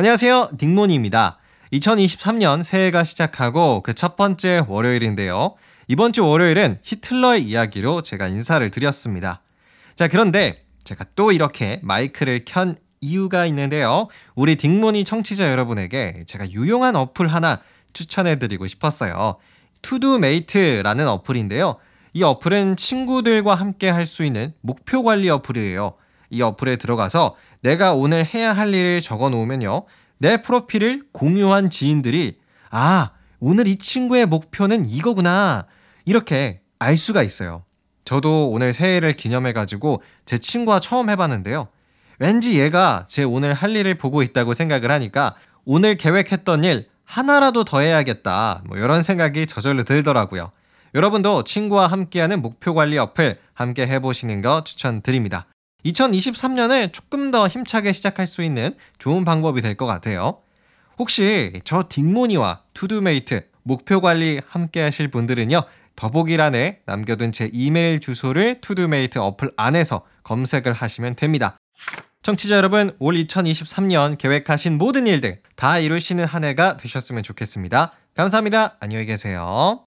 안녕하세요. 딩모니입니다. 2023년 새해가 시작하고 그 첫 번째 월요일인데요. 이번 주 월요일은 히틀러의 이야기로 제가 인사를 드렸습니다. 자, 그런데 제가 또 이렇게 마이크를 켠 이유가 있는데요. 우리 딩모니 청취자 여러분에게 제가 유용한 어플 하나 추천해 드리고 싶었어요. 투두메이트라는 어플인데요. 이 어플은 친구들과 함께 할 수 있는 목표 관리 어플이에요. 이 어플에 들어가서 내가 오늘 해야 할 일을 적어 놓으면요. 내 프로필을 공유한 지인들이 아, 오늘 이 친구의 목표는 이거구나. 이렇게 알 수가 있어요. 저도 오늘 새해를 기념해가지고 제 친구와 처음 해봤는데요. 왠지 얘가 제 오늘 할 일을 보고 있다고 생각을 하니까 오늘 계획했던 일 하나라도 더 해야겠다. 뭐 이런 생각이 저절로 들더라고요. 여러분도 친구와 함께하는 목표 관리 어플 함께 해보시는 거 추천드립니다. 2023년을 조금 더 힘차게 시작할 수 있는 좋은 방법이 될 것 같아요. 혹시 저 딩모니와 투두메이트 목표 관리 함께 하실 분들은요. 더보기란에 남겨둔 제 이메일 주소를 투두메이트 어플 안에서 검색을 하시면 됩니다. 청취자 여러분, 올 2023년 계획하신 모든 일들 다 이루시는 한 해가 되셨으면 좋겠습니다. 감사합니다. 안녕히 계세요.